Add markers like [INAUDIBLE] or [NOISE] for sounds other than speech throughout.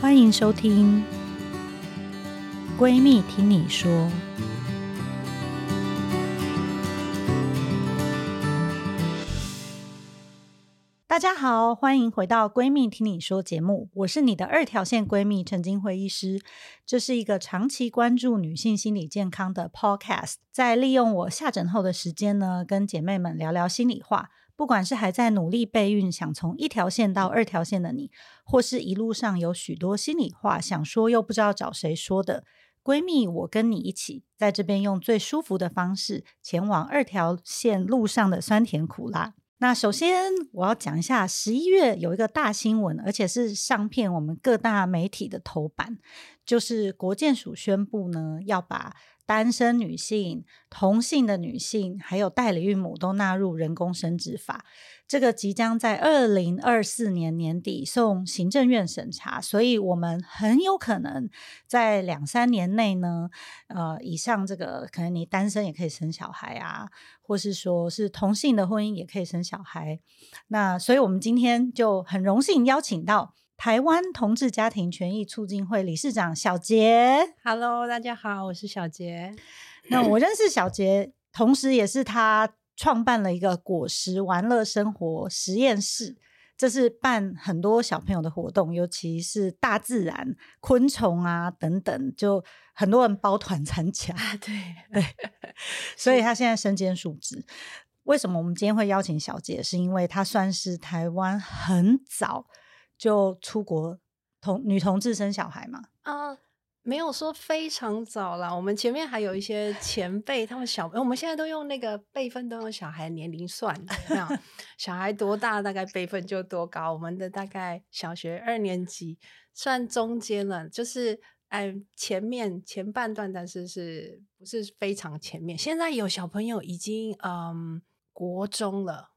欢迎收听《闺蜜听你说》。大家好，欢迎回到《闺蜜听你说》节目，我是你的二条线闺蜜陈金辉医师。这是一个长期关注女性心理健康的 Podcast，在利用我下诊后的时间呢，跟姐妹们聊聊心里话。不管是还在努力备孕，想从一条线到二条线的你，或是一路上有许多心里话想说又不知道找谁说的闺蜜，我跟你一起在这边用最舒服的方式前往二条线路上的酸甜苦辣。那首先我要讲一下，十一月有一个大新闻，而且是上片我们各大媒体的头版，就是国建署宣布呢，要把单身女性、同性的女性，还有代理孕母都纳入人工生殖法。这个即将在二零二四年年底送行政院审查，所以我们很有可能在两三年内呢，呃，以上这个可能你单身也可以生小孩啊，或是说是同性的婚姻也可以生小孩。那所以我们今天就很荣幸邀请到。台湾同志家庭权益促进会理事长小杰，Hello，大家好，我是小杰。[CLEARS THROAT] 那我认识小杰，同时也是他创办了一个果实玩乐生活实验室，这是办很多小朋友的活动，尤其是大自然、昆虫啊等等，就很多人包团参加。啊，对对，[LAUGHS] 所以他现在身兼数职。为什么我们今天会邀请小杰？是因为他算是台湾很早。就出国同女同志生小孩嘛？啊，没有说非常早啦。我们前面还有一些前辈，他们小，我们现在都用那个辈分，都用小孩年龄算。[LAUGHS] 小孩多大，大概辈分就多高。我们的大概小学二年级算中间了，就是哎前面前半段，但是是不是非常前面？现在有小朋友已经嗯国中了。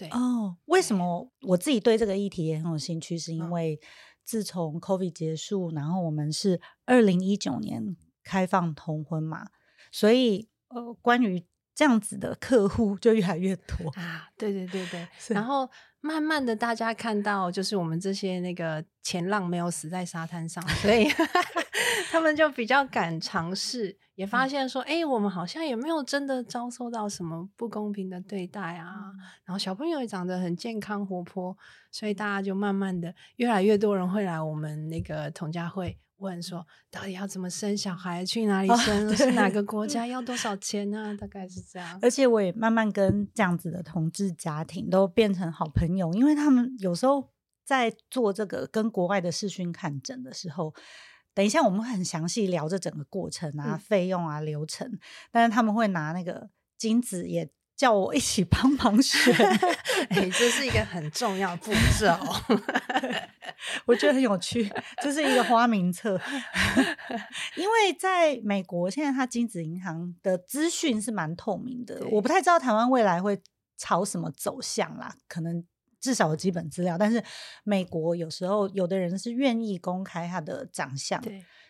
对哦，为什么我自己对这个议题也很有兴趣？是因为自从 COVID 结束，然后我们是二零一九年开放同婚嘛，所以呃，关于这样子的客户就越来越多啊。对对对对，[LAUGHS] 然后慢慢的大家看到，就是我们这些那个前浪没有死在沙滩上，所以他们就比较敢尝试。也发现说，哎、嗯欸，我们好像也没有真的遭受到什么不公平的对待啊。嗯、然后小朋友也长得很健康活泼，所以大家就慢慢的越来越多人会来我们那个同家会问说，到底要怎么生小孩，去哪里生，哦、是哪个国家，要多少钱呢、啊？大概是这样。而且我也慢慢跟这样子的同志家庭都变成好朋友，因为他们有时候在做这个跟国外的视讯看诊的时候。等一下，我们会很详细聊这整个过程啊、费、嗯、用啊、流程。但是他们会拿那个金子，也叫我一起帮忙选。[LAUGHS] 哎、欸，这是一个很重要的步骤，[LAUGHS] 我觉得很有趣。这是一个花名册，[LAUGHS] 因为在美国，现在它精子银行的资讯是蛮透明的。我不太知道台湾未来会朝什么走向啦，可能。至少有基本资料，但是美国有时候有的人是愿意公开他的长相、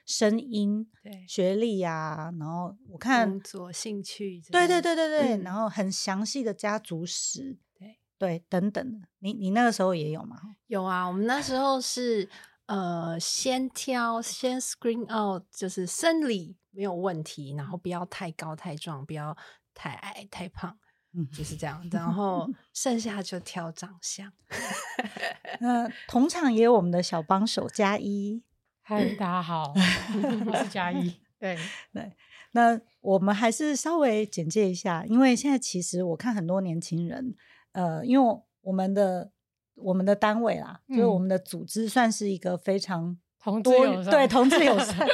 声音、学历啊，然后我看工作兴趣，对对对对对，嗯、然后很详细的家族史，对对等等的。你你那个时候也有吗？有啊，我们那时候是呃先挑先 screen out，就是生理没有问题，然后不要太高太壮，不要太矮太胖。嗯，就是这样，然后剩下就挑长相。[LAUGHS] 那同场也有我们的小帮手加一，嗨，大家好，[LAUGHS] 我是佳一。对。对，那我们还是稍微简介一下，因为现在其实我看很多年轻人，呃，因为我们的我们的单位啦，嗯、就是我们的组织算是一个非常同志友善，对同志友善。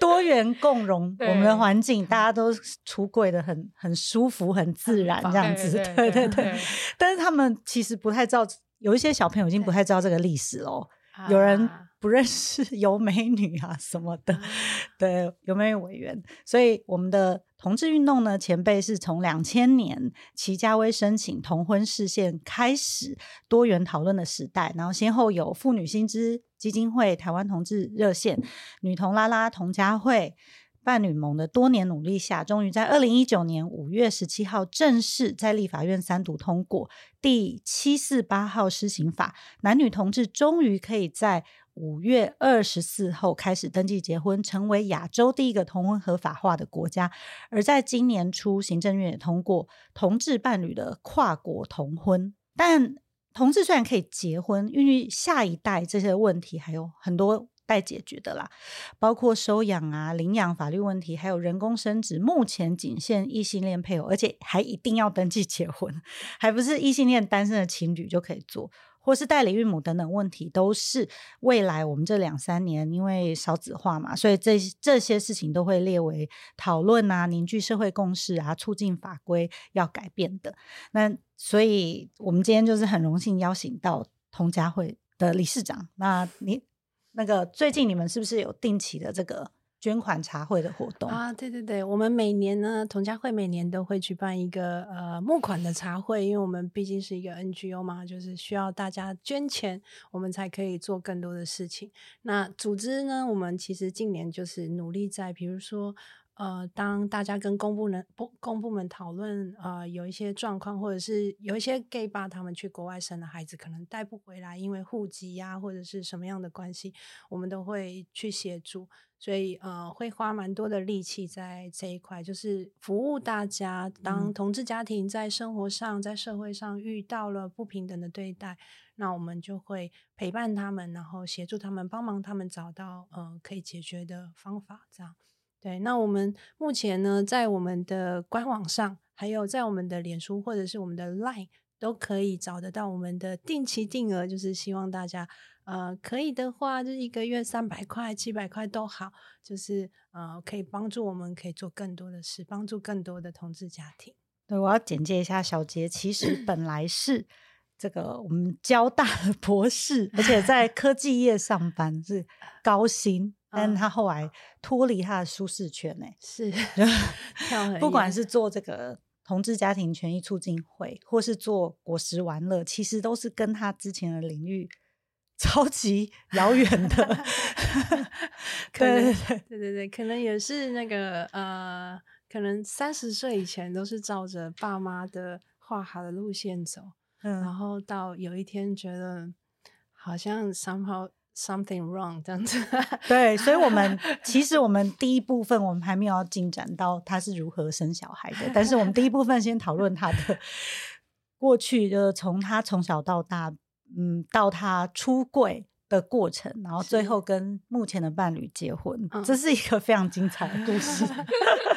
多元 [LAUGHS] 共融，[LAUGHS] 我们的环境大家都出柜的很很舒服、很自然这样子，对对对。但是他们其实不太知道，有一些小朋友已经不太知道这个历史喽。有人不认识游美女啊什么的，对，游美女委员。所以我们的同志运动呢，前辈是从两千年齐家威申请同婚释宪开始多元讨论的时代，然后先后有妇女新知基金会、台湾同志热线、女同拉拉同家会。伴侣盟的多年努力下，终于在二零一九年五月十七号正式在立法院三读通过第七四八号施行法，男女同志终于可以在五月二十四号开始登记结婚，成为亚洲第一个同婚合法化的国家。而在今年初，行政院也通过同志伴侣的跨国同婚，但同志虽然可以结婚，孕育下一代这些问题还有很多。待解决的啦，包括收养啊、领养法律问题，还有人工生殖，目前仅限异性恋配偶，而且还一定要登记结婚，[LAUGHS] 还不是异性恋单身的情侣就可以做，或是代理孕母等等问题，都是未来我们这两三年因为少子化嘛，所以这这些事情都会列为讨论啊、凝聚社会共识啊、促进法规要改变的。那所以我们今天就是很荣幸邀请到通家会的理事长，那你。那个最近你们是不是有定期的这个捐款茶会的活动啊？对对对，我们每年呢，同家会每年都会举办一个呃募款的茶会，因为我们毕竟是一个 NGO 嘛，就是需要大家捐钱，我们才可以做更多的事情。那组织呢，我们其实近年就是努力在，比如说。呃，当大家跟公部门不公部门讨论，呃，有一些状况，或者是有一些 gay 爸他们去国外生的孩子可能带不回来，因为户籍呀、或者是什么样的关系，我们都会去协助，所以呃，会花蛮多的力气在这一块，就是服务大家。当同志家庭在生活上、在社会上遇到了不平等的对待，那我们就会陪伴他们，然后协助他们，帮忙他们找到呃可以解决的方法，这样。对，那我们目前呢，在我们的官网上，还有在我们的脸书或者是我们的 Line，都可以找得到我们的定期定额，就是希望大家，呃，可以的话，就是一个月三百块、七百块都好，就是呃，可以帮助我们，可以做更多的事，帮助更多的同志家庭。对，我要简介一下小杰，其实 [CLEARS THROAT] 本来是这个我们交大的博士，而且在科技业上班，是 [LAUGHS] 高薪。但他后来脱离他的舒适圈呢，是，[LAUGHS] 不管是做这个同志家庭权益促进会，或是做果实玩乐，其实都是跟他之前的领域 [LAUGHS] 超级遥远的。[LAUGHS] 对对对对对对，可能也是那个呃，可能三十岁以前都是照着爸妈的画好的路线走，嗯，然后到有一天觉得好像 somehow。Something wrong，这样子。对，所以，我们 [LAUGHS] 其实我们第一部分我们还没有要进展到他是如何生小孩的，但是我们第一部分先讨论他的 [LAUGHS] 过去，就是从他从小到大，嗯，到他出柜的过程，然后最后跟目前的伴侣结婚，是这是一个非常精彩的故事。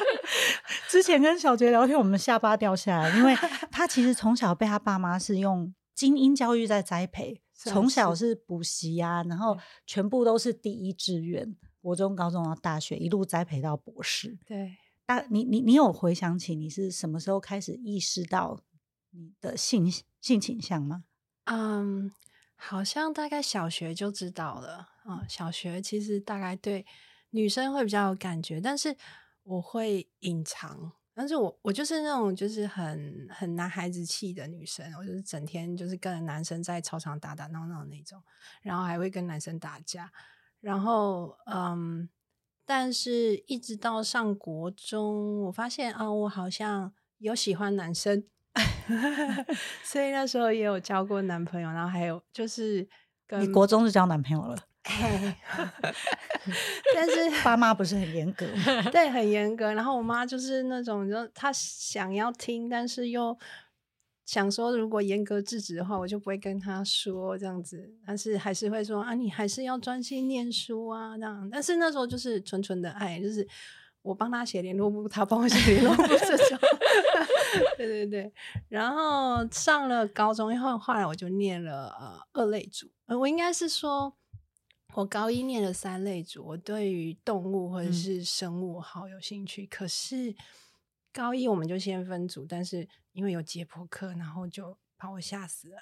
[LAUGHS] 之前跟小杰聊天，我们下巴掉下来，因为他其实从小被他爸妈是用精英教育在栽培。从小是补习呀，然后全部都是第一志愿，国中、高中到大学，一路栽培到博士。对，大你你你有回想起你是什么时候开始意识到你的性性倾向吗？嗯，好像大概小学就知道了啊、嗯。小学其实大概对女生会比较有感觉，但是我会隐藏。但是我我就是那种就是很很男孩子气的女生，我就是整天就是跟男生在操场打打闹闹那种，然后还会跟男生打架，然后嗯，但是一直到上国中，我发现啊，我好像有喜欢男生，[LAUGHS] 所以那时候也有交过男朋友，然后还有就是跟你国中就交男朋友了。[LAUGHS] [LAUGHS] 嘿，[LAUGHS] 但是 [LAUGHS] 爸妈不是很严格？[LAUGHS] 对，很严格。然后我妈就是那种，就她想要听，但是又想说，如果严格制止的话，我就不会跟她说这样子。但是还是会说啊，你还是要专心念书啊，这样。但是那时候就是纯纯的爱，就是我帮她写联络簿，她帮我写联络簿这种。对对对。然后上了高中以后，后来我就念了呃二类组。呃，我应该是说。我高一念了三类组，我对于动物或者是生物好有兴趣。嗯、可是高一我们就先分组，但是因为有解剖课，然后就把我吓死了。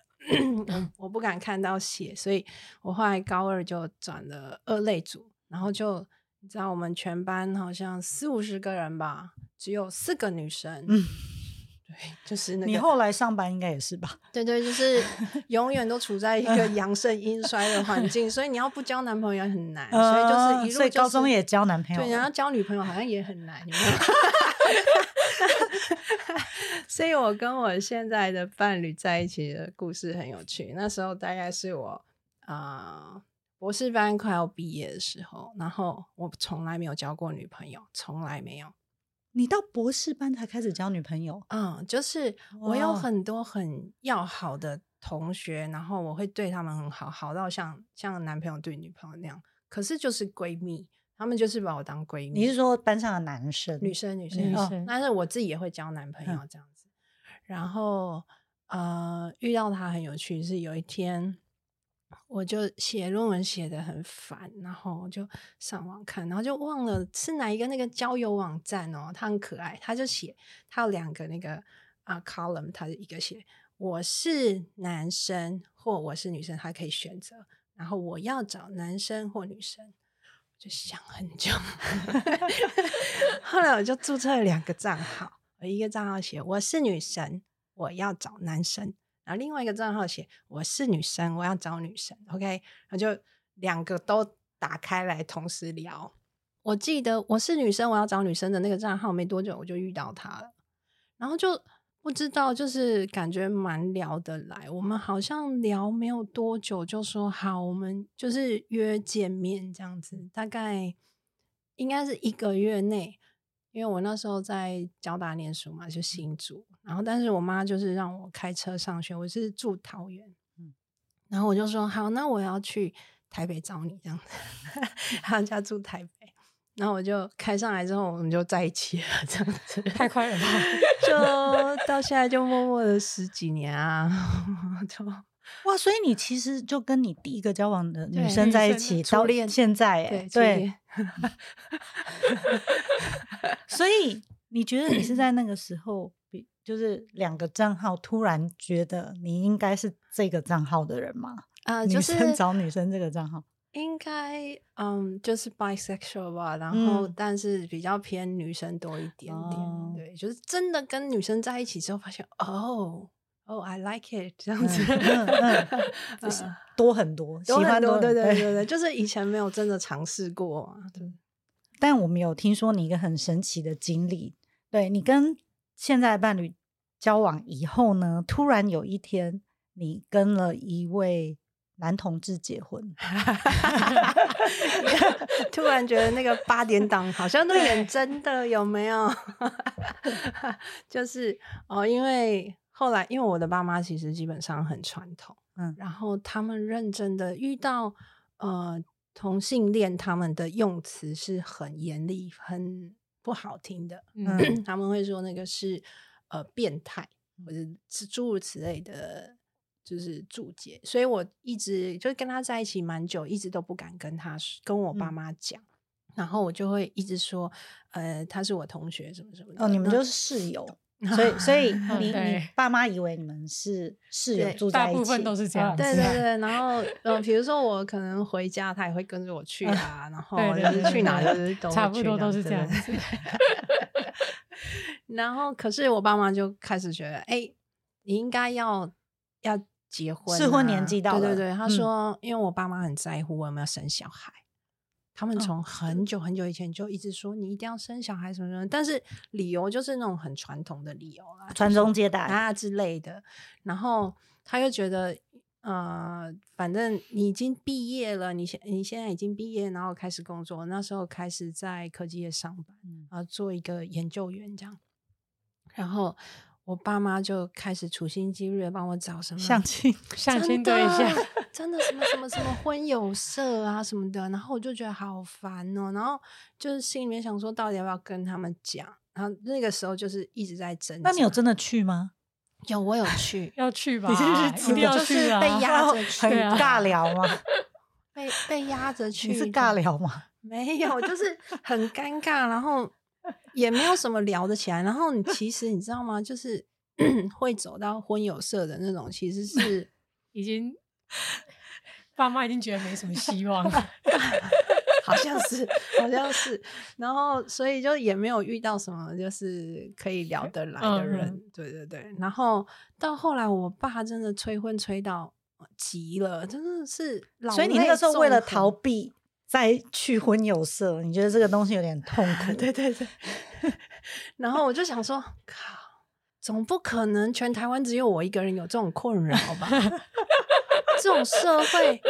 我我不敢看到血，所以我后来高二就转了二类组，然后就你知道我们全班好像四五十个人吧，只有四个女生。嗯对，就是那个。你后来上班应该也是吧？对对，就是 [LAUGHS] 永远都处在一个阳盛阴衰的环境，所以你要不交男朋友也很难。所以就是一路、就是，所以高中也交男朋友，对，然后交女朋友好像也很难。[LAUGHS] 所以我跟我现在的伴侣在一起的故事很有趣。那时候大概是我啊、呃、博士班快要毕业的时候，然后我从来没有交过女朋友，从来没有。你到博士班才开始交女朋友？嗯，就是我有很多很要好的同学，然后我会对他们很好，好到像像男朋友对女朋友那样。可是就是闺蜜，他们就是把我当闺蜜。你是说班上的男生、女生、女生、女生？但是我自己也会交男朋友这样子。嗯、然后呃，遇到他很有趣，是有一天。我就写论文写得很烦，然后我就上网看，然后就忘了是哪一个那个交友网站哦，他很可爱，他就写他有两个那个啊 column，他一个写我是男生或我是女生，他可以选择，然后我要找男生或女生，就想很久，[LAUGHS] 后来我就注册了两个账号，我一个账号写我是女生，我要找男生。然后另外一个账号写我是女生，我要找女生，OK，然后就两个都打开来同时聊。我记得我是女生，我要找女生的那个账号，没多久我就遇到他了，然后就不知道，就是感觉蛮聊得来。我们好像聊没有多久，就说好，我们就是约见面这样子，大概应该是一个月内。因为我那时候在交大念书嘛，就新竹，然后但是我妈就是让我开车上学，我是住桃园，嗯，然后我就说好，那我要去台北找你这样子，[LAUGHS] 他家住台北，然后我就开上来之后，我们就在一起了，这样子太快了吧？就到现在就默默的十几年啊，就 [LAUGHS] 哇，所以你其实就跟你第一个交往的女生在一起到现在，对对。[LAUGHS] 所以你觉得你是在那个时候，比就是两个账号突然觉得你应该是这个账号的人吗？啊、呃，就是女生找女生这个账号，应该嗯，就是 bisexual 吧。然后但是比较偏女生多一点点，嗯、对，就是真的跟女生在一起之后发现，哦哦，I like it 这样子，嗯嗯嗯、[LAUGHS] 多很多，喜欢多，对对对对，就是以前没有真的尝试过，对。但我们有听说你一个很神奇的经历，对，你跟现在的伴侣交往以后呢，突然有一天你跟了一位男同志结婚，[LAUGHS] 突然觉得那个八点档好像都演真的，有没有？[LAUGHS] 就是哦，因为后来因为我的爸妈其实基本上很传统，嗯，然后他们认真的遇到呃。同性恋他们的用词是很严厉、很不好听的，嗯，[CLEARS THROAT] 他们会说那个是呃变态，或者是诸如此类的，就是注解。所以我一直就跟他在一起蛮久，一直都不敢跟他跟我爸妈讲，嗯，然后我就会一直说，呃，他是我同学什么什么的。哦，你们就是室友。[LAUGHS] 所以，所以 [LAUGHS] 你你爸妈以为你们是室友住在一起，大部分都是这样。对对对，[LAUGHS] 然后嗯，比如说我可能回家，他也会跟着我去啊，然后就是去哪就是都差不多都是这样子。然后，可是我爸妈就开始觉得，哎，你应该要要结婚，适婚年纪到了。对对对，他说，因为我爸妈很在乎我有没有生小孩。他们从很久很久以前就一直说你一定要生小孩什么什么，但是理由就是那种很传统的理由啦，传宗接代啊之类的。然后他又觉得，呃，反正你已经毕业了，你现你现在已经毕业，然后开始工作，那时候开始在科技业上班，啊，做一个研究员这样，然后。我爸妈就开始处心积虑的帮我找什么相亲相亲对象，真的什么什么什么婚友社啊什么的，然后我就觉得好烦哦，然后就是心里面想说，到底要不要跟他们讲？然后那个时候就是一直在争。那你有真的去吗？[LAUGHS] 有，我有去，[LAUGHS] 要去吧？你是一定要去啊？[LAUGHS] 被压着去，很尬聊吗？被被压着去，你是尬聊吗？没有，就是很尴尬，然后。也没有什么聊得起来，然后你其实你知道吗？就是 [COUGHS] 会走到婚友社的那种，其实是 [LAUGHS] 已经爸妈已经觉得没什么希望了，[LAUGHS] 好像是，好像是。然后，所以就也没有遇到什么就是可以聊得来的人。嗯、对对对。然后到后来，我爸真的催婚催到急了，真的是老。所以你那个时候为了逃避再去婚有色，你觉得这个东西有点痛苦？[LAUGHS] 对对对。[LAUGHS] 然后我就想说，靠，总不可能全台湾只有我一个人有这种困扰吧？[LAUGHS] 这种社会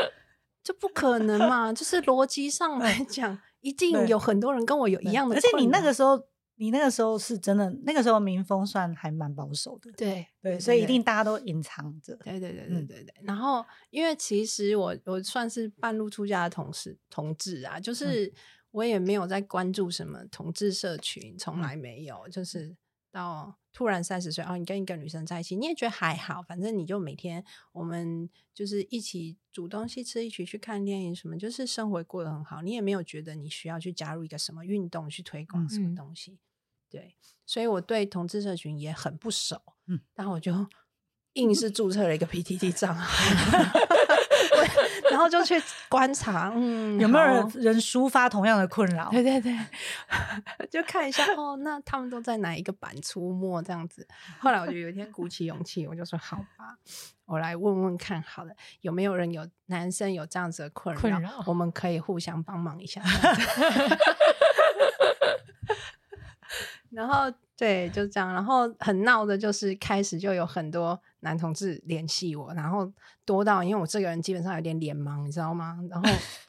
就不可能嘛？就是逻辑上来讲，一定有很多人跟我有一样的。而且你那个时候，你那个时候是真的，那个时候民风算还蛮保守的。对对，所以一定大家都隐藏着。对对对对对对。然后，因为其实我我算是半路出家的同事同志啊，就是我也没有在关注什么同志社群，从来没有，就是。到突然三十岁哦，你跟一个女生在一起，你也觉得还好，反正你就每天我们就是一起煮东西吃，一起去看电影什么，就是生活过得很好。你也没有觉得你需要去加入一个什么运动去推广什么东西，嗯、对。所以我对同志社群也很不熟，嗯，然后我就硬是注册了一个 PTT 账号。然后就去观察，嗯，有没有人人抒发同样的困扰？对 [LAUGHS] 对对，就看一下哦，那他们都在哪一个版出没这样子？后来我就有一天鼓起勇气，我就说好吧，我来问问看，好了，有没有人有男生有这样子的困扰？困扰我们可以互相帮忙一下。[LAUGHS] [LAUGHS] 然后对，就这样，然后很闹的，就是开始就有很多男同志联系我，然后多到因为我这个人基本上有点脸盲，你知道吗？然后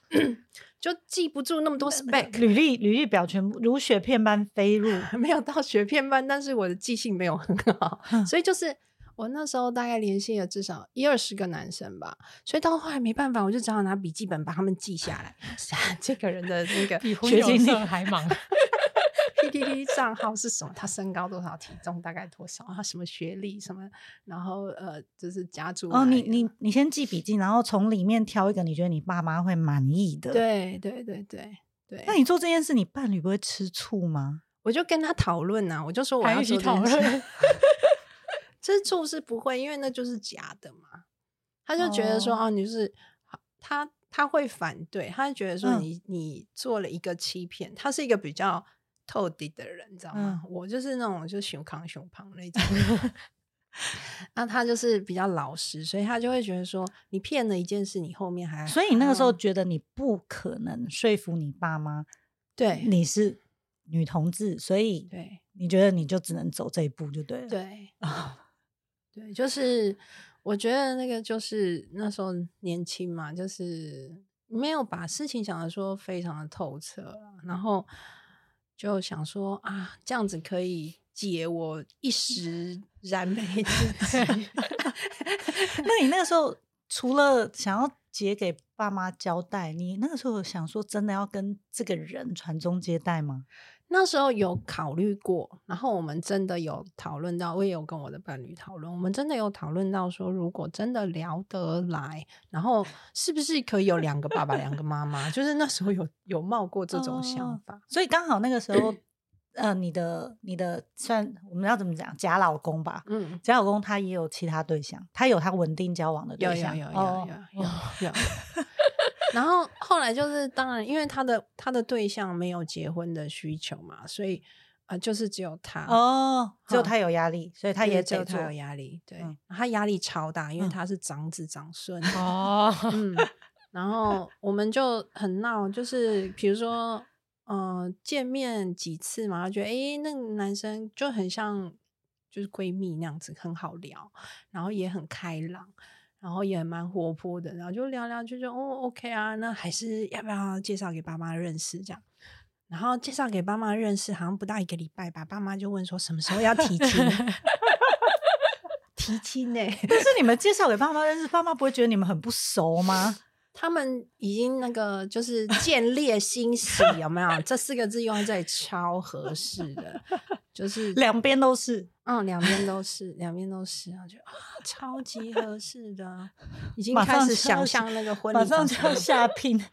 [LAUGHS] 就记不住那么多 spec，履历履历表全部如雪片般飞入，[LAUGHS] 没有到雪片般，但是我的记性没有很好，[LAUGHS] 所以就是我那时候大概联系了至少一二十个男生吧，所以到后来没办法，我就只好拿笔记本把他们记下来，这个人的那个学经历还忙。PTT 账号是什么？他身高多少？体重大概多少？他什么学历？什么？然后呃，就是家族哦。你你你先记笔记，然后从里面挑一个你觉得你爸妈会满意的。对对对对对。那你做这件事，你伴侣不会吃醋吗？我就跟他讨论啊，我就说我要一起讨论。[LAUGHS] 吃醋是不会，因为那就是假的嘛。他就觉得说哦，你就是他他会反对，他就觉得说你、嗯、你做了一个欺骗，他是一个比较。透底的人，你知道吗？嗯、我就是那种就熊扛熊胖那种。[LAUGHS] 那他就是比较老实，所以他就会觉得说，你骗了一件事，你后面还……所以你那个时候觉得你不可能说服你爸妈，对，你是女同志，所以对，你觉得你就只能走这一步就对了。对啊，[LAUGHS] 对，就是我觉得那个就是那时候年轻嘛，就是没有把事情想的说非常的透彻，然后。就想说啊，这样子可以解我一时燃眉之急。[LAUGHS] 那你那个时候除了想要解给爸妈交代，你那个时候想说真的要跟这个人传宗接代吗？那时候有考虑过，然后我们真的有讨论到，我也有跟我的伴侣讨论，我们真的有讨论到说，如果真的聊得来，然后是不是可以有两个爸爸、两个妈妈？就是那时候有有冒过这种想法，哦、所以刚好那个时候，呃，你的你的算我们要怎么讲假老公吧？嗯，假老公他也有其他对象，他有他稳定交往的对象，有有有有有有。然后后来就是，当然，因为他的他的对象没有结婚的需求嘛，所以啊、呃，就是只有他哦，只有他有压力，所以他也只有他有压力，对，嗯、他压力超大，因为他是长子长孙哦，嗯，[LAUGHS] 然后我们就很闹，就是比如说，嗯、呃，见面几次嘛，觉得诶那个男生就很像就是闺蜜那样子，很好聊，然后也很开朗。然后也蛮活泼的，然后就聊聊，就说哦，OK 啊，那还是要不要介绍给爸妈认识这样？然后介绍给爸妈认识，好像不到一个礼拜吧，爸妈就问说什么时候要提亲？[LAUGHS] [LAUGHS] 提亲呢、欸？但是你们介绍给爸妈认识，爸妈不会觉得你们很不熟吗？[LAUGHS] 他们已经那个就是见猎心喜，有没有？这四个字用在这里超合适的。就是两边都是，嗯，两边都是，两边都是，我觉得啊，超级合适的，已经开始想象那个婚礼，马上就要下 [LAUGHS] 聘，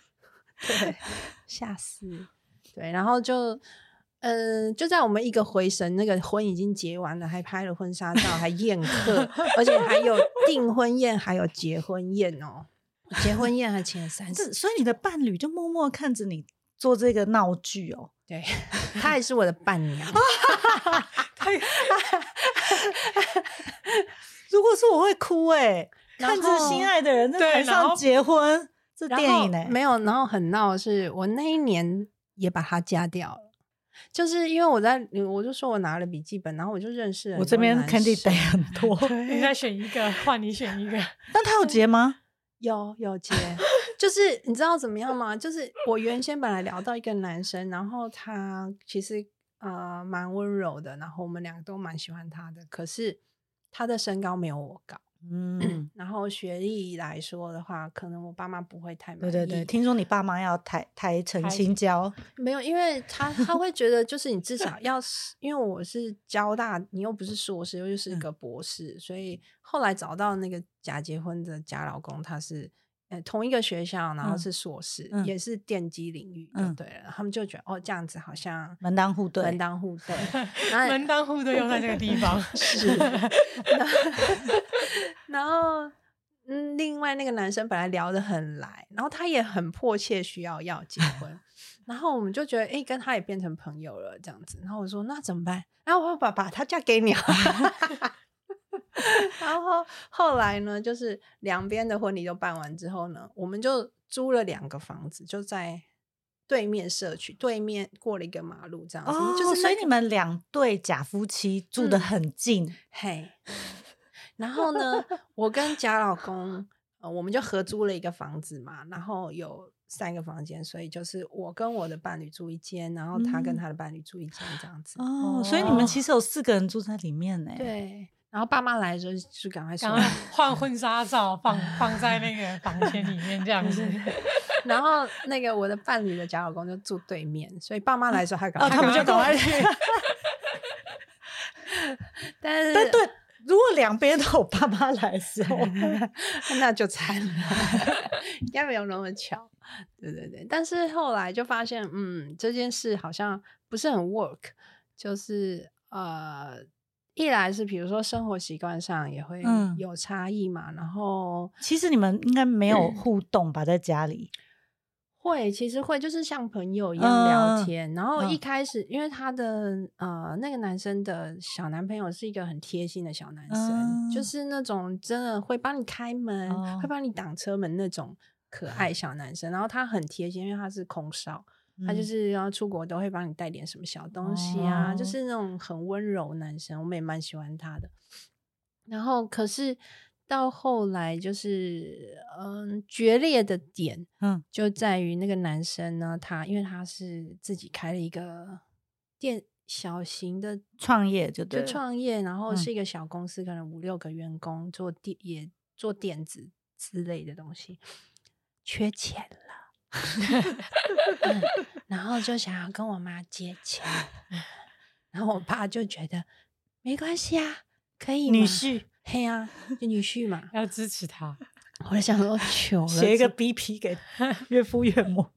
对，[LAUGHS] 吓死，对，然后就嗯、呃，就在我们一个回神，那个婚已经结完了，还拍了婚纱照，还宴客，而且还有订婚宴，还有结婚宴哦。结婚宴还请了三次，所以你的伴侣就默默看着你做这个闹剧哦。对，[LAUGHS] 他也是我的伴娘。[LAUGHS] 如果是我会哭哎、欸，[LAUGHS] 看着心爱的人在台上结婚，这电影呢、欸？没有，然后很闹的是，我那一年也把他加掉了。就是因为我在，我就说我拿了笔记本，然后我就认识了。我这边 candidate 很多，[LAUGHS] 你再选一个，换你选一个。但他有结吗？有有结，就是你知道怎么样吗？就是我原先本来聊到一个男生，然后他其实呃蛮温柔的，然后我们两个都蛮喜欢他的，可是他的身高没有我高。嗯，[CLEARS THROAT] 然后学历来说的话，可能我爸妈不会太满意。对对对，听说你爸妈要抬抬成青椒，没有，因为他他会觉得，就是你至少 [LAUGHS] 要，因为我是交大，你又不是硕士，又是一个博士，嗯，所以后来找到那个假结婚的假老公，他是。呃，同一个学校，然后是硕士，嗯、也是电机领域的，对他们就觉得哦，这样子好像门当户对，门当户对，[LAUGHS] 门当户对用在这个地方 [LAUGHS] 是。[LAUGHS] 然后，嗯，另外那个男生本来聊得很来，然后他也很迫切需要要结婚，然后我们就觉得，哎、欸，跟他也变成朋友了，这样子。然后我说，那怎么办？然后我要把把他嫁给你。[LAUGHS] 然后后来呢，就是两边的婚礼都办完之后呢，我们就租了两个房子，就在对面社区，对面过了一个马路这样子。哦，就是、那个、所以你们两对假夫妻住得很近，嗯、嘿。然后呢，我跟假老公，呃，我们就合租了一个房子嘛，然后有三个房间，所以就是我跟我的伴侣住一间，然后他跟他的伴侣住一间这样子。哦，所以你们其实有四个人住在里面呢。对。然后爸妈来的时候就赶快说，赶快 [LAUGHS] 换婚纱照放放在那个房间里面这样子。然后那个我的伴侣的假老公就住对面，所以爸妈来的时候还赶快，他们就赶快去。[LAUGHS] 但是，但对，如果两边都有爸妈来的时候，[LAUGHS] 那就惨了，应该没有那么巧。对对对，但是后来就发现，嗯，这件事好像不是很 work，就是呃。一来是比如说生活习惯上也会有差异嘛，嗯、然后其实你们应该没有 [CLEARS THROAT] 互动吧，在家里会，其实会就是像朋友一样聊天。嗯、然后一开始，因为他的呃那个男生的小男朋友是一个很贴心的小男生，嗯、就是那种真的会帮你开门、嗯、会帮你挡车门那种可爱小男生。然后他很贴心，因为他是空少。他就是要出国都会帮你带点什么小东西啊，嗯、就是那种很温柔男生，我们也蛮喜欢他的。然后可是到后来就是嗯决裂的点，嗯，就在于那个男生呢，他因为他是自己开了一个店，小型的创业就对，就创业，然后是一个小公司，嗯、可能五六个员工做电也做电子之类的东西，缺钱了。嗯、[LAUGHS] 然后就想要跟我妈借钱，然后我爸就觉得没关系啊，可以女婿，嘿啊，就女婿嘛，[LAUGHS] 要支持他。我就想说，求写一个 BP 给岳父岳母。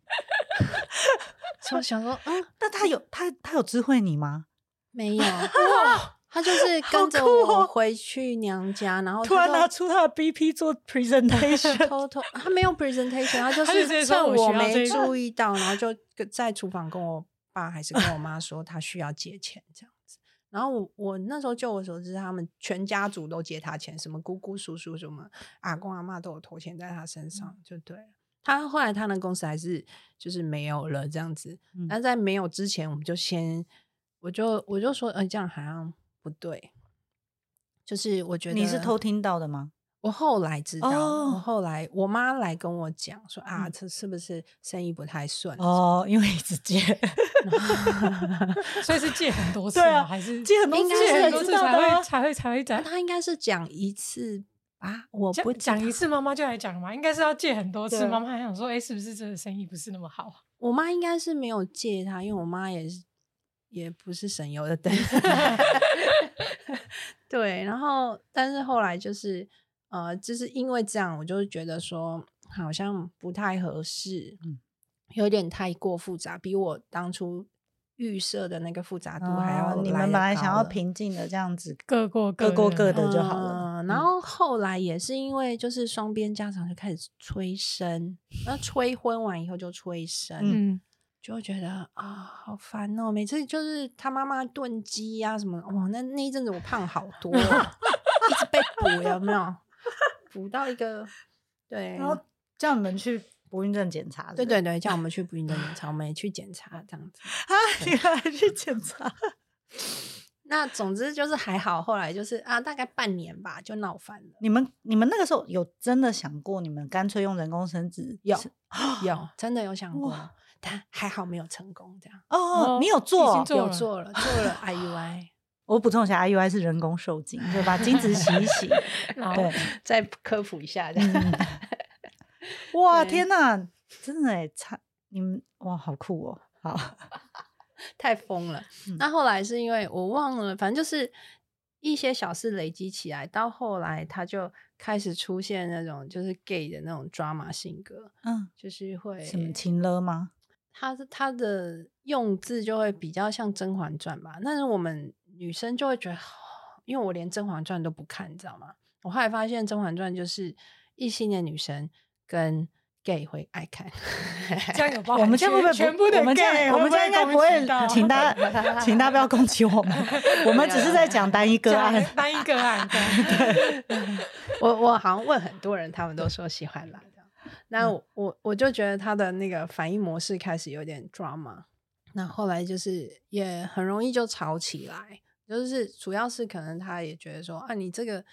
所以我想说，嗯，[LAUGHS] 那他有他他有知会你吗？没有。哇他就是 [LAUGHS] 跟着我回去娘家，然后突然拿出他的 BP 做 [LAUGHS] presentation，[LAUGHS] 偷偷他没有 presentation，他就是趁我没注意到，然后就在厨房跟我爸还是跟我妈说他需要借钱这样子。然后我我那时候就我所知，他们全家族都借他钱，什么姑姑叔叔什么阿公阿妈都有投钱在他身上，就对了。他后来他的公司还是就是没有了这样子，但在没有之前，我们就先我就我就说，呃，这样好像。不对，就是我觉得你是偷听到的吗？我后来知道，哦、我后来我妈来跟我讲说啊，这是不是生意不太顺？哦，因为一直借，[LAUGHS] 所以是借很多 [LAUGHS] 次啊，还是借很多次，借很多次才会才会才会讲？他应该是讲一次啊，我不讲一次，妈妈就来讲了嘛。应该是要借很多次，妈妈还想说，哎，是不是真的生意不是那么好？我妈应该是没有借他，因为我妈也是。也不是省油的灯 [LAUGHS] [LAUGHS] 对。然后，但是后来就是，呃，就是因为这样，我就觉得说好像不太合适，嗯，有点太过复杂，比我当初预设的那个复杂度还要、哦。你们本来想要平静的这样子，各过各各过各的就好了。嗯、然后后来也是因为就是双边家长就开始催生，那催婚完以后就催生，嗯，就会觉得啊好烦哦，每次就是他妈妈炖鸡呀什么，哇，那那一阵子我胖好多，[LAUGHS] 一直被补有没有？补到一个对，然后叫你们去。不孕症检查，对对对，叫我们去不孕症检查，我们也去检查这样子 [LAUGHS] 啊，你还去检查？那总之就是还好，后来就是啊，大概半年吧，就闹翻了。你们你们那个时候有真的想过，你们干脆用人工生殖？有有，真的有想过，但还好没有成功。这样哦，你有做？有做了，做了 IUI。[LAUGHS] [LAUGHS] 我补充一下，IUI 是人工受精，就把精子洗一洗。[LAUGHS] 对，再科普一下这样。哇天呐，真的哎，差你们哇，好酷哦，好，太疯了。嗯、那后来是因为我忘了，反正就是一些小事累积起来，到后来他就开始出现那种就是 gay 的那种 drama 性格，嗯，就是会什么情勒吗？他是他的用字就会比较像《甄嬛传》吧，但是我们女生就会觉得，因为我连《甄嬛传》都不看，你知道吗？我后来发现《甄嬛传》就是异性的女生。跟 gay 会爱看，[LAUGHS] 这样有 [LAUGHS] 包。我们这样会不会全部的 gay？我们这样应该不会，请大家，请大家不要攻击我们。我们只是在讲单一个案，[LAUGHS] 单一个案。对，我我好像问很多人，他们都说喜欢啦。那我我就觉得他的那个反应模式开始有点 drama。那后来就是也很容易就吵起来，就是主要是可能他也觉得说啊，你这个。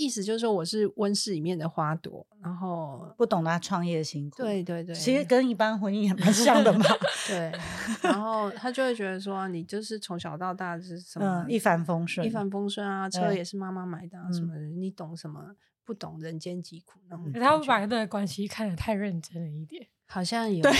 意思就是说我是温室里面的花朵，然后不懂他创业的辛苦。对对对，其实跟一般婚姻也蛮像的嘛。[LAUGHS] 对，然后他就会觉得说，你就是从小到大是什么、嗯、一帆风顺，一帆风顺啊，车也是妈妈买的、啊，什么的，你懂什么？不懂人间疾苦那种。他会把这个关系看得太认真了一点，好像 [LAUGHS] 有。对，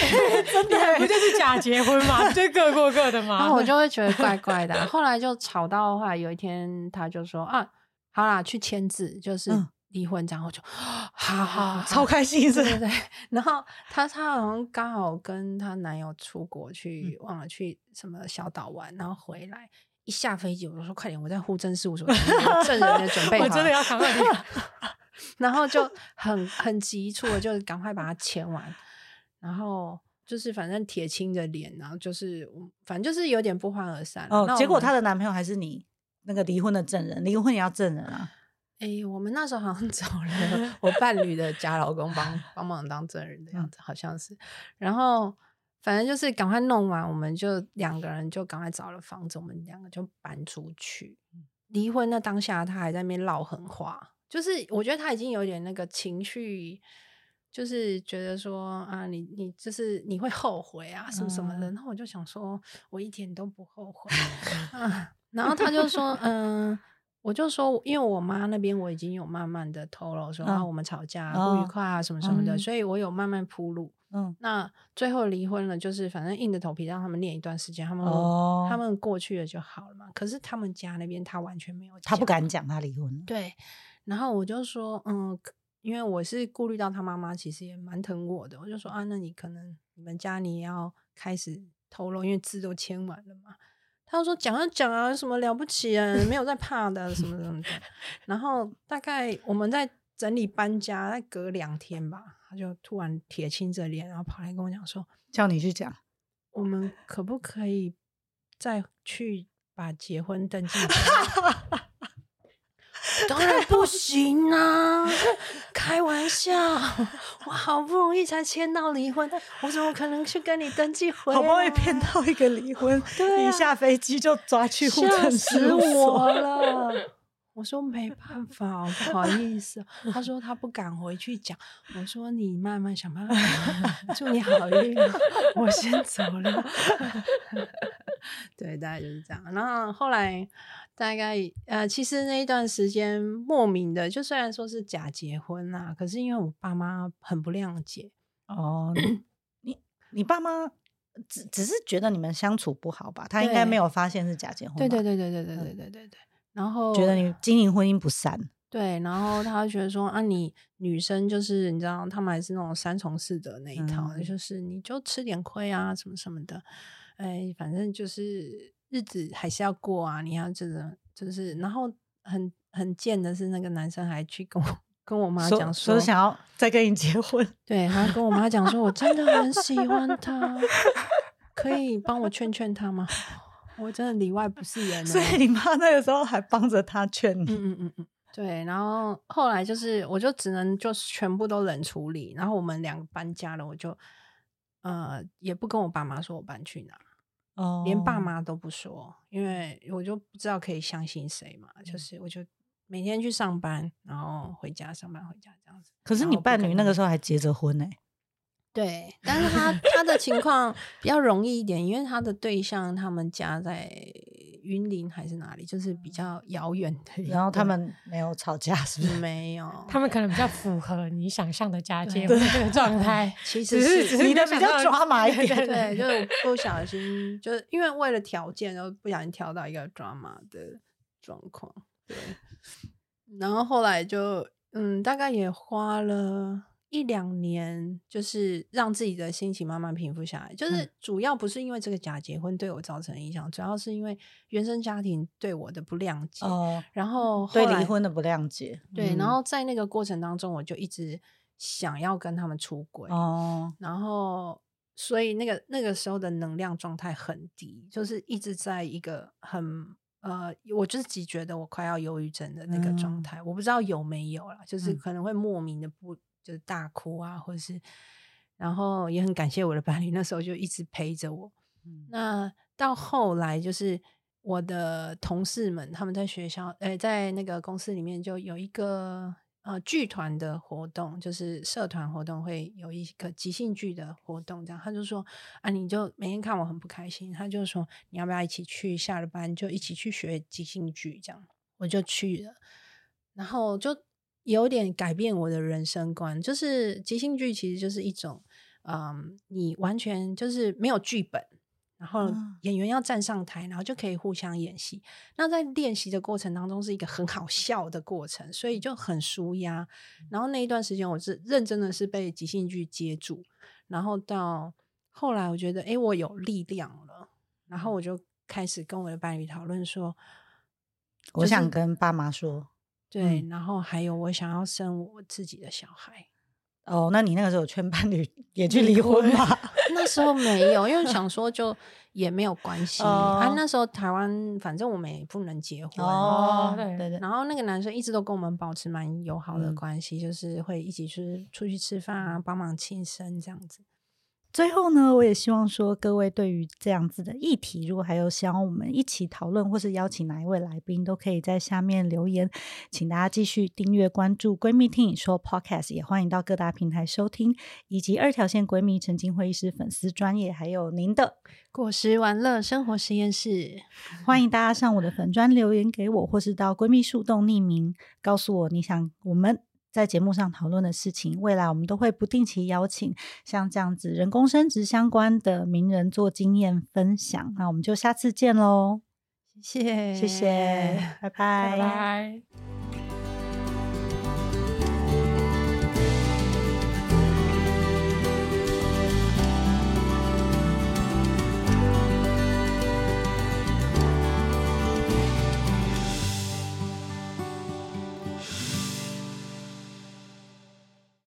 真的不就是假结婚嘛？[LAUGHS] 就各过各的嘛？然后我就会觉得怪 [LAUGHS] 怪的。后来就吵到的话有一天，他就说啊。好啦，去签字就是离婚，然后就，好好超开心，对对对。然后她她好像刚好跟她男友出国去，忘了去什么小岛玩，然后回来一下飞机，我就说快点，我在户政事务所证人的准备好，我真的要赶快然后就很很急促的，就赶快把它签完。然后就是反正铁青着脸，然后就是反正就是有点不欢而散。哦，结果她的男朋友还是你。那个离婚的证人，离婚也要证人啊！哎、欸，我们那时候好像 [LAUGHS] 找了我伴侣的假老公帮帮忙当证人的样子，好像是。然后反正就是赶快弄完，我们就两个人就赶快找了房子，我们两个就搬出去。离婚那当下，他还在那边唠狠话，就是我觉得他已经有点那个情绪，就是觉得说啊，你你就是你会后悔啊，什么什么的。然后我就想说，我一点都不后悔 [LAUGHS] 啊。然后他就说，嗯，我就说，因为我妈那边我已经有慢慢的透露说，啊，我们吵架不愉快啊，什么什么的，所以我有慢慢铺路。嗯，那最后离婚了，就是反正硬着头皮让他们念一段时间，他们他们过去了就好了嘛。可是他们家那边他完全没有，他不敢讲他离婚。对，然后我就说，嗯，因为我是顾虑到他妈妈其实也蛮疼我的，我就说啊，那你可能你们家你也要开始透露，因为字都签完了嘛。他说讲啊讲啊，什么了不起啊，没有在怕的，什么什么的。[LAUGHS] 然后大概我们在整理搬家，再隔两天吧，他就突然铁青着脸，然后跑来跟我讲说：“叫你去讲，[LAUGHS] 我们可不可以再去把结婚登记？” [LAUGHS] [LAUGHS] 当然不行啊！[LAUGHS] 开玩笑，[LAUGHS] 我好不容易才签到离婚，我怎么可能去跟你登记婚？好不容易骗到一个离婚，对啊、一下飞机就抓去户政事务所，吓死我了！我说没办法，不好意思。他说他不敢回去讲。我说你慢慢想办法，祝你好运。我先走了。对，大概就是这样。然后后来。大概呃，其实那一段时间莫名的，就虽然说是假结婚啦，可是因为我爸妈很不谅解哦。你你爸妈只只是觉得你们相处不好吧？他应该没有发现是假结婚。对对对对对对对对对对。然后觉得你经营婚姻不善。对，然后他觉得说啊，你女生就是你知道，他们还是那种三从四德那一套，嗯、就是你就吃点亏啊，什么什么的，哎，反正就是日子还是要过啊，你要这个就是，然后很很贱的是那个男生还去跟我跟我妈讲说，说想要再跟你结婚，对，他跟我妈讲说，我真的很喜欢 [LAUGHS] 他，可以帮我劝劝他吗？[LAUGHS] 我真的里外不是人，[LAUGHS] 所以你妈那个时候还帮着他劝你，嗯嗯嗯嗯。对，然后后来就是，我就只能就全部都冷处理。然后我们两个搬家了，我就呃也不跟我爸妈说我搬去哪，哦，连爸妈都不说，因为我就不知道可以相信谁嘛。就是我就每天去上班，然后回家上班回家这样子。可是你伴侣那个时候还结着婚呢？对，但是他他的情况比较容易一点，因为他的对象他们家在。云林还是哪里，就是比较遥远的。然后他们没有吵架，[LAUGHS] 是不是？没有，他们可能比较符合你想象的家境这个状态。[LAUGHS] 其实是你的比较抓马一点，对，就不小心，就是因为为了条件，然后不小心挑到一个抓马的状况。对，然后后来就嗯，大概也花了。一两年，就是让自己的心情慢慢平复下来。就是主要不是因为这个假结婚对我造成影响，主要是因为原生家庭对我的不谅解。哦，然后，后对离婚的不谅解。对，然后在那个过程当中，我就一直想要跟他们出轨。哦，然后所以那个那个时候的能量状态很低，就是一直在一个很呃，我自己觉得我快要忧郁症的那个状态。嗯，我不知道有没有啦，就是可能会莫名的不。就是大哭啊，或者是，然后也很感谢我的伴侣，那时候就一直陪着我。嗯，那到后来就是我的同事们，他们在学校，呃，在那个公司里面就有一个呃剧团的活动，就是社团活动会有一个即兴剧的活动，这样他就说啊，你就每天看我很不开心，他就说你要不要一起去，下了班就一起去学即兴剧，这样我就去了，然后就。有点改变我的人生观，就是即兴剧其实就是一种，嗯，你完全就是没有剧本，然后演员要站上台，然后就可以互相演戏。那在练习的过程当中是一个很好笑的过程，所以就很舒压。然后那一段时间我是认真的是被即兴剧接住，然后到后来我觉得，哎，我有力量了，然后我就开始跟我的伴侣讨论说，我想跟爸妈说。对，然后还有我想要生我自己的小孩。哦，那你那个时候劝伴侣也去离婚吗？那时候没有，因为想说就 [LAUGHS] 也没有关系。哦、啊，那时候台湾反正我们也不能结婚。哦，对对对。然后那个男生一直都跟我们保持蛮友好的关系，嗯、就是会一起去出去吃饭啊，帮忙庆生这样子。最后呢，我也希望说，各位对于这样子的议题，如果还有想要我们一起讨论，或是邀请哪一位来宾，都可以在下面留言。请大家继续订阅关注“闺蜜听你说 ”Podcast，也欢迎到各大平台收听，以及二条线闺蜜陈菁徽医师粉丝专业，还有您的果实玩乐生活实验室。欢迎大家上我的粉专留言给我，或是到闺蜜树洞匿名告诉我你想我们。在节目上讨论的事情，未来我们都会不定期邀请像这样子人工生殖相关的名人做经验分享。那我们就下次见喽！谢谢，谢谢，拜拜，拜拜。